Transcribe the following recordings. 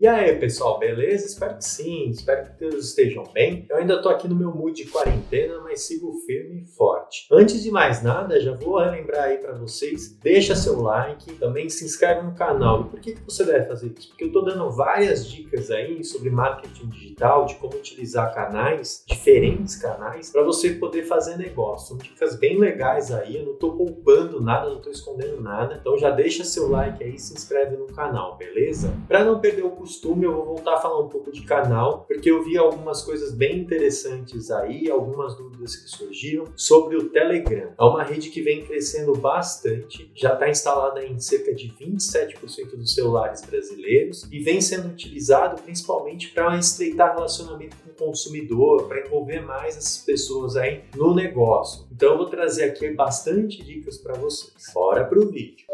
E aí, pessoal, beleza? Espero que sim, espero que todos estejam bem. Eu ainda tô aqui no meu mood de quarentena, mas sigo firme e forte. Antes de mais nada, já vou lembrar aí para vocês, deixa seu like, também se inscreve no canal. E por que, que você deve fazer isso? Porque eu tô dando várias dicas aí sobre marketing digital, de como utilizar canais, diferentes canais, para você poder fazer negócio. São dicas bem legais aí, eu não tô poupando nada, não tô escondendo nada. Então já deixa seu like aí, se inscreve no canal, beleza? Para não perder o costume, eu vou voltar a falar um pouco de canal, porque eu vi algumas coisas bem interessantes aí, algumas dúvidas que surgiram sobre o Telegram. É uma rede que vem crescendo bastante, já está instalada em cerca de 27% dos celulares brasileiros e vem sendo utilizado principalmente para estreitar relacionamento com o consumidor, para envolver mais essas pessoas aí no negócio. Então eu vou trazer aqui bastante dicas para vocês. Bora pro vídeo.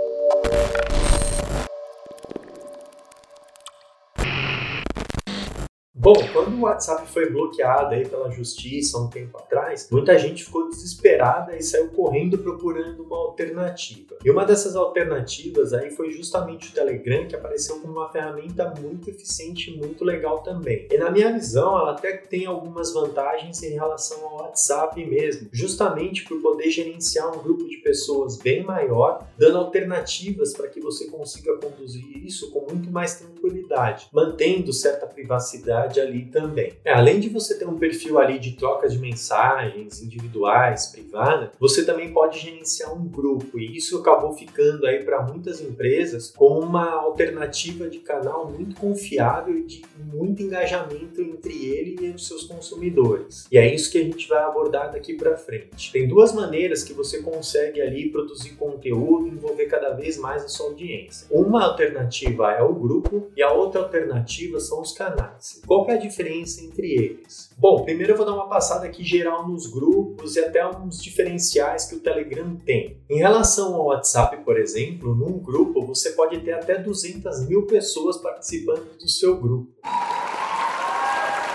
Bom, quando o WhatsApp foi bloqueado aí pela justiça um tempo atrás, muita gente ficou desesperada e saiu correndo procurando uma alternativa. E uma dessas alternativas aí foi justamente o Telegram, que apareceu como uma ferramenta muito eficiente e muito legal também. E na minha visão, ela até tem algumas vantagens em relação ao WhatsApp mesmo, justamente por poder gerenciar um grupo de pessoas bem maior, dando alternativas para que você consiga conduzir isso com muito mais tranquilidade, mantendo certa privacidade ali também. É, além de você ter um perfil ali de troca de mensagens individuais, privadas, você também pode gerenciar um grupo e isso acabou ficando aí para muitas empresas como uma alternativa de canal muito confiável e de muito engajamento entre ele e os seus consumidores. E é isso que a gente vai abordar daqui para frente. Tem duas maneiras que você consegue ali produzir conteúdo e envolver cada vez mais a sua audiência. Uma alternativa é o grupo e a outra alternativa são os canais. Qual qual é a diferença entre eles? Bom, primeiro eu vou dar uma passada aqui geral nos grupos e até uns diferenciais que o Telegram tem. Em relação ao WhatsApp, por exemplo, num grupo você pode ter até 200 mil pessoas participando do seu grupo.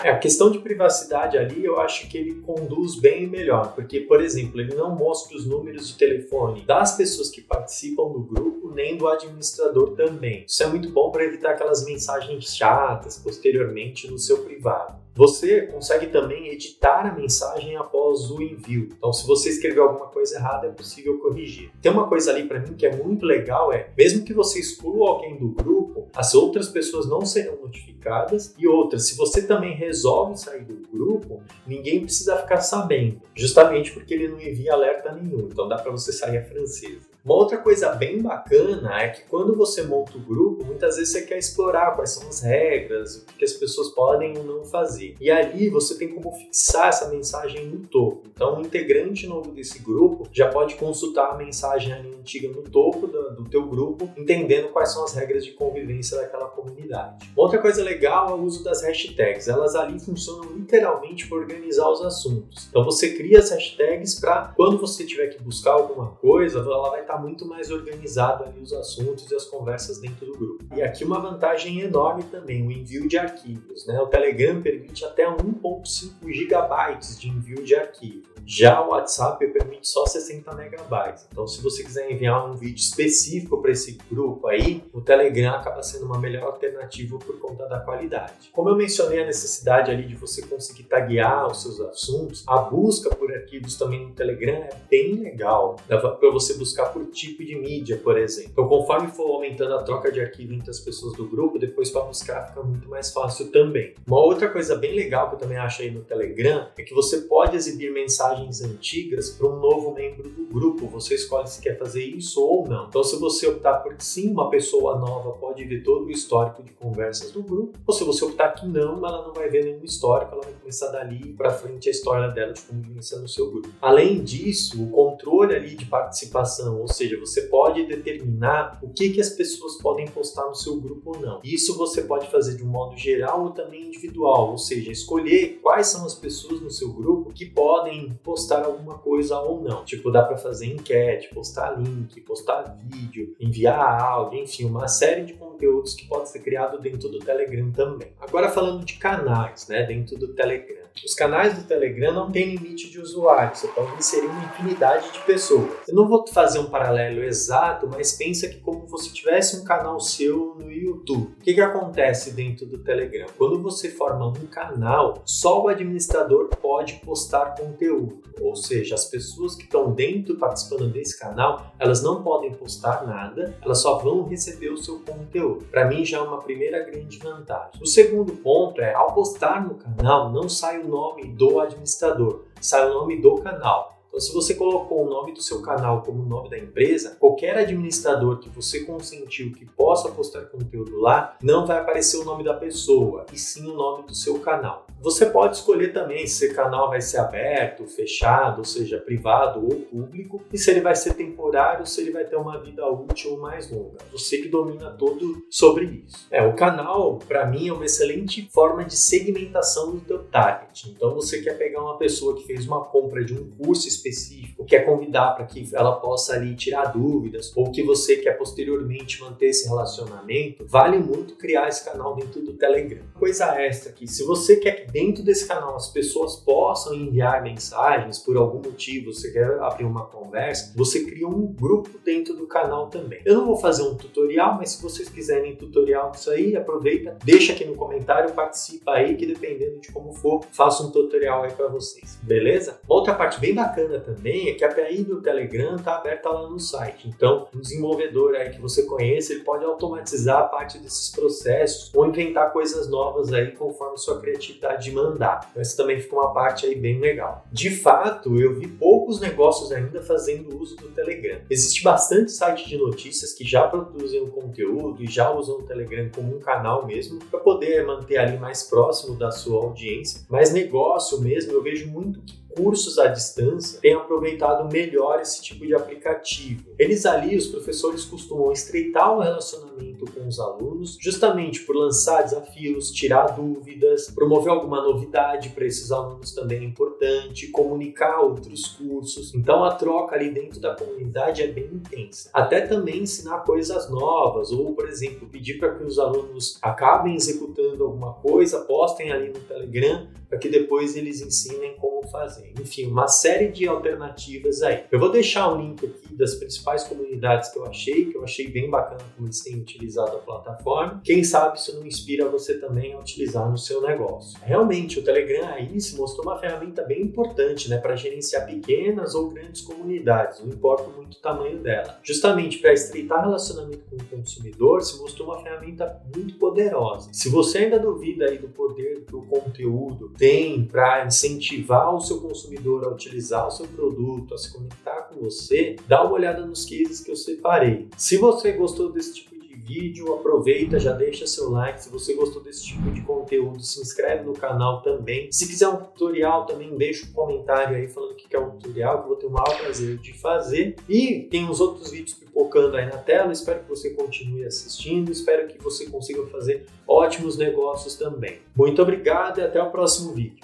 É, a questão de privacidade ali eu acho que ele conduz bem melhor, porque, por exemplo, ele não mostra os números de telefone das pessoas que participam do grupo, nem do administrador também. Isso é muito bom para evitar aquelas mensagens chatas posteriormente no seu privado. Você consegue também editar a mensagem após o envio. Então, se você escreveu alguma coisa errada, é possível corrigir. Tem uma coisa ali para mim que é muito legal é, mesmo que você exclua alguém do grupo, as outras pessoas não serão notificadas e outras, se você também resolve sair do grupo, ninguém precisa ficar sabendo, justamente porque ele não envia alerta nenhum. Então, dá para você sair a francesa. Uma outra coisa bem bacana é que quando você monta o grupo, muitas vezes você quer explorar quais são as regras, o que as pessoas podem ou não fazer. E ali você tem como fixar essa mensagem no topo. Então, o integrante novo desse grupo já pode consultar a mensagem ali antiga no topo do, do teu grupo, entendendo quais são as regras de convivência daquela comunidade. Outra coisa legal é o uso das hashtags. Elas ali funcionam literalmente para organizar os assuntos. Então, você cria as hashtags para quando você tiver que buscar alguma coisa, ela vai estar muito mais organizado ali os assuntos e as conversas dentro do grupo. E aqui uma vantagem enorme também, o envio de arquivos. Né? O Telegram permite até 1.5 gigabytes de envio de arquivo. Já o WhatsApp permite só 60 megabytes. Então, se você quiser enviar um vídeo específico para esse grupo aí, o Telegram acaba sendo uma melhor alternativa por conta da qualidade. Como eu mencionei a necessidade ali de você conseguir taguear os seus assuntos, a busca por arquivos também no Telegram é bem legal. Dá para você buscar por tipo de mídia, por exemplo. Então, conforme for aumentando a troca de arquivo entre as pessoas do grupo, depois para buscar fica muito mais fácil também. Uma outra coisa bem legal que eu também acho aí no Telegram é que você pode exibir mensagens antigas para um novo membro do grupo. Você escolhe se quer fazer isso ou não. Então, se você optar por sim, uma pessoa nova pode ver todo o histórico de conversas do grupo, ou se você optar que não, ela não vai ver nenhum histórico, ela vai começar dali para frente a história dela de convivência no seu grupo. Além disso, o controle ali de participação, ou seja, você pode determinar o que, que as pessoas podem postar no seu grupo ou não. Isso você pode fazer de um modo geral ou também individual, ou seja, escolher quais são as pessoas no seu grupo que podem postar alguma coisa ou não. Tipo, dá para fazer enquete, postar link, postar vídeo, enviar áudio, enfim, uma série de conteúdos que pode ser criado dentro do Telegram também. Agora falando de canais, né, dentro do Telegram. Os canais do Telegram não têm limite de usuários, você pode inserir uma infinidade de pessoas. Eu não vou fazer um paralelo exato, mas pensa que como você tivesse um canal seu no YouTube. O que, que acontece dentro do Telegram? Quando você forma um canal, só o administrador pode postar conteúdo, ou seja, as pessoas que estão dentro participando desse canal, elas não podem postar nada, elas só vão receber o seu conteúdo. Para mim já é uma primeira grande vantagem. O segundo ponto é, ao postar no canal, não sai o nome do administrador, sai o nome do canal. Então, se você colocou o nome do seu canal como o nome da empresa, qualquer administrador que você consentiu que possa postar conteúdo lá, não vai aparecer o nome da pessoa, e sim o nome do seu canal. Você pode escolher também se o canal vai ser aberto, fechado, ou seja, privado ou público, e se ele vai ser temporário, se ele vai ter uma vida útil mais longa. Você que domina todo sobre isso. É, o canal, para mim, é uma excelente forma de segmentação do teu target. Então, você quer pegar uma pessoa que fez uma compra de um curso específico, quer convidar para que ela possa ali tirar dúvidas, ou que você quer posteriormente manter esse relacionamento, vale muito criar esse canal dentro do Telegram. Coisa extra aqui, se você quer que dentro desse canal as pessoas possam enviar mensagens por algum motivo, você quer abrir uma conversa, você cria um grupo dentro do canal também. Eu não vou fazer um tutorial, mas se vocês quiserem tutorial disso aí, aproveita, deixa aqui no comentário, participa aí, que dependendo de como for, faço um tutorial aí para vocês, beleza? Outra parte bem bacana também é que a API do Telegram está aberta lá no site, então um desenvolvedor aí que você conhece, ele pode automatizar a parte desses processos ou inventar coisas novas aí conforme sua criatividade de mandar. Então, essa também fica uma parte aí bem legal. De fato, eu vi poucos negócios ainda fazendo uso do Telegram. Existe bastante site de notícias que já produzem o conteúdo e já usam o Telegram como um canal mesmo para poder manter ali mais próximo da sua audiência. Mas negócio mesmo, eu vejo muito que cursos à distância têm aproveitado melhor esse tipo de aplicativo. Eles ali, os professores costumam estreitar o relacionamento com os alunos, justamente por lançar desafios, tirar dúvidas, promover alguma novidade para esses alunos também é importante, comunicar outros cursos. Então a troca ali dentro da comunidade é bem intensa. Até também ensinar coisas novas, ou por exemplo, pedir para que os alunos acabem executando alguma coisa, postem ali no Telegram, para que depois eles ensinem fazer. Enfim, uma série de alternativas aí. Eu vou deixar o link aqui das principais comunidades que eu achei, que eu achei bem bacana como eles têm utilizado a plataforma. Quem sabe isso não inspira você também a utilizar no seu negócio. Realmente, o Telegram aí se mostrou uma ferramenta bem importante né, para gerenciar pequenas ou grandes comunidades, não importa muito o tamanho dela. Justamente para estreitar relacionamento com o consumidor, se mostrou uma ferramenta muito poderosa. Se você ainda duvida aí do poder do conteúdo tem para incentivar o seu consumidor a utilizar o seu produto, a se conectar com você, dá uma olhada nos cases que eu separei. Se você gostou desse tipo de vídeo, aproveita, já deixa seu like. Se você gostou desse tipo de conteúdo, se inscreve no canal também. Se quiser um tutorial, também deixa um comentário aí falando que é um tutorial, que eu vou ter o maior prazer de fazer. E tem os outros vídeos pipocando aí na tela. Espero que você continue assistindo. Espero que você consiga fazer ótimos negócios também. Muito obrigado e até o próximo vídeo.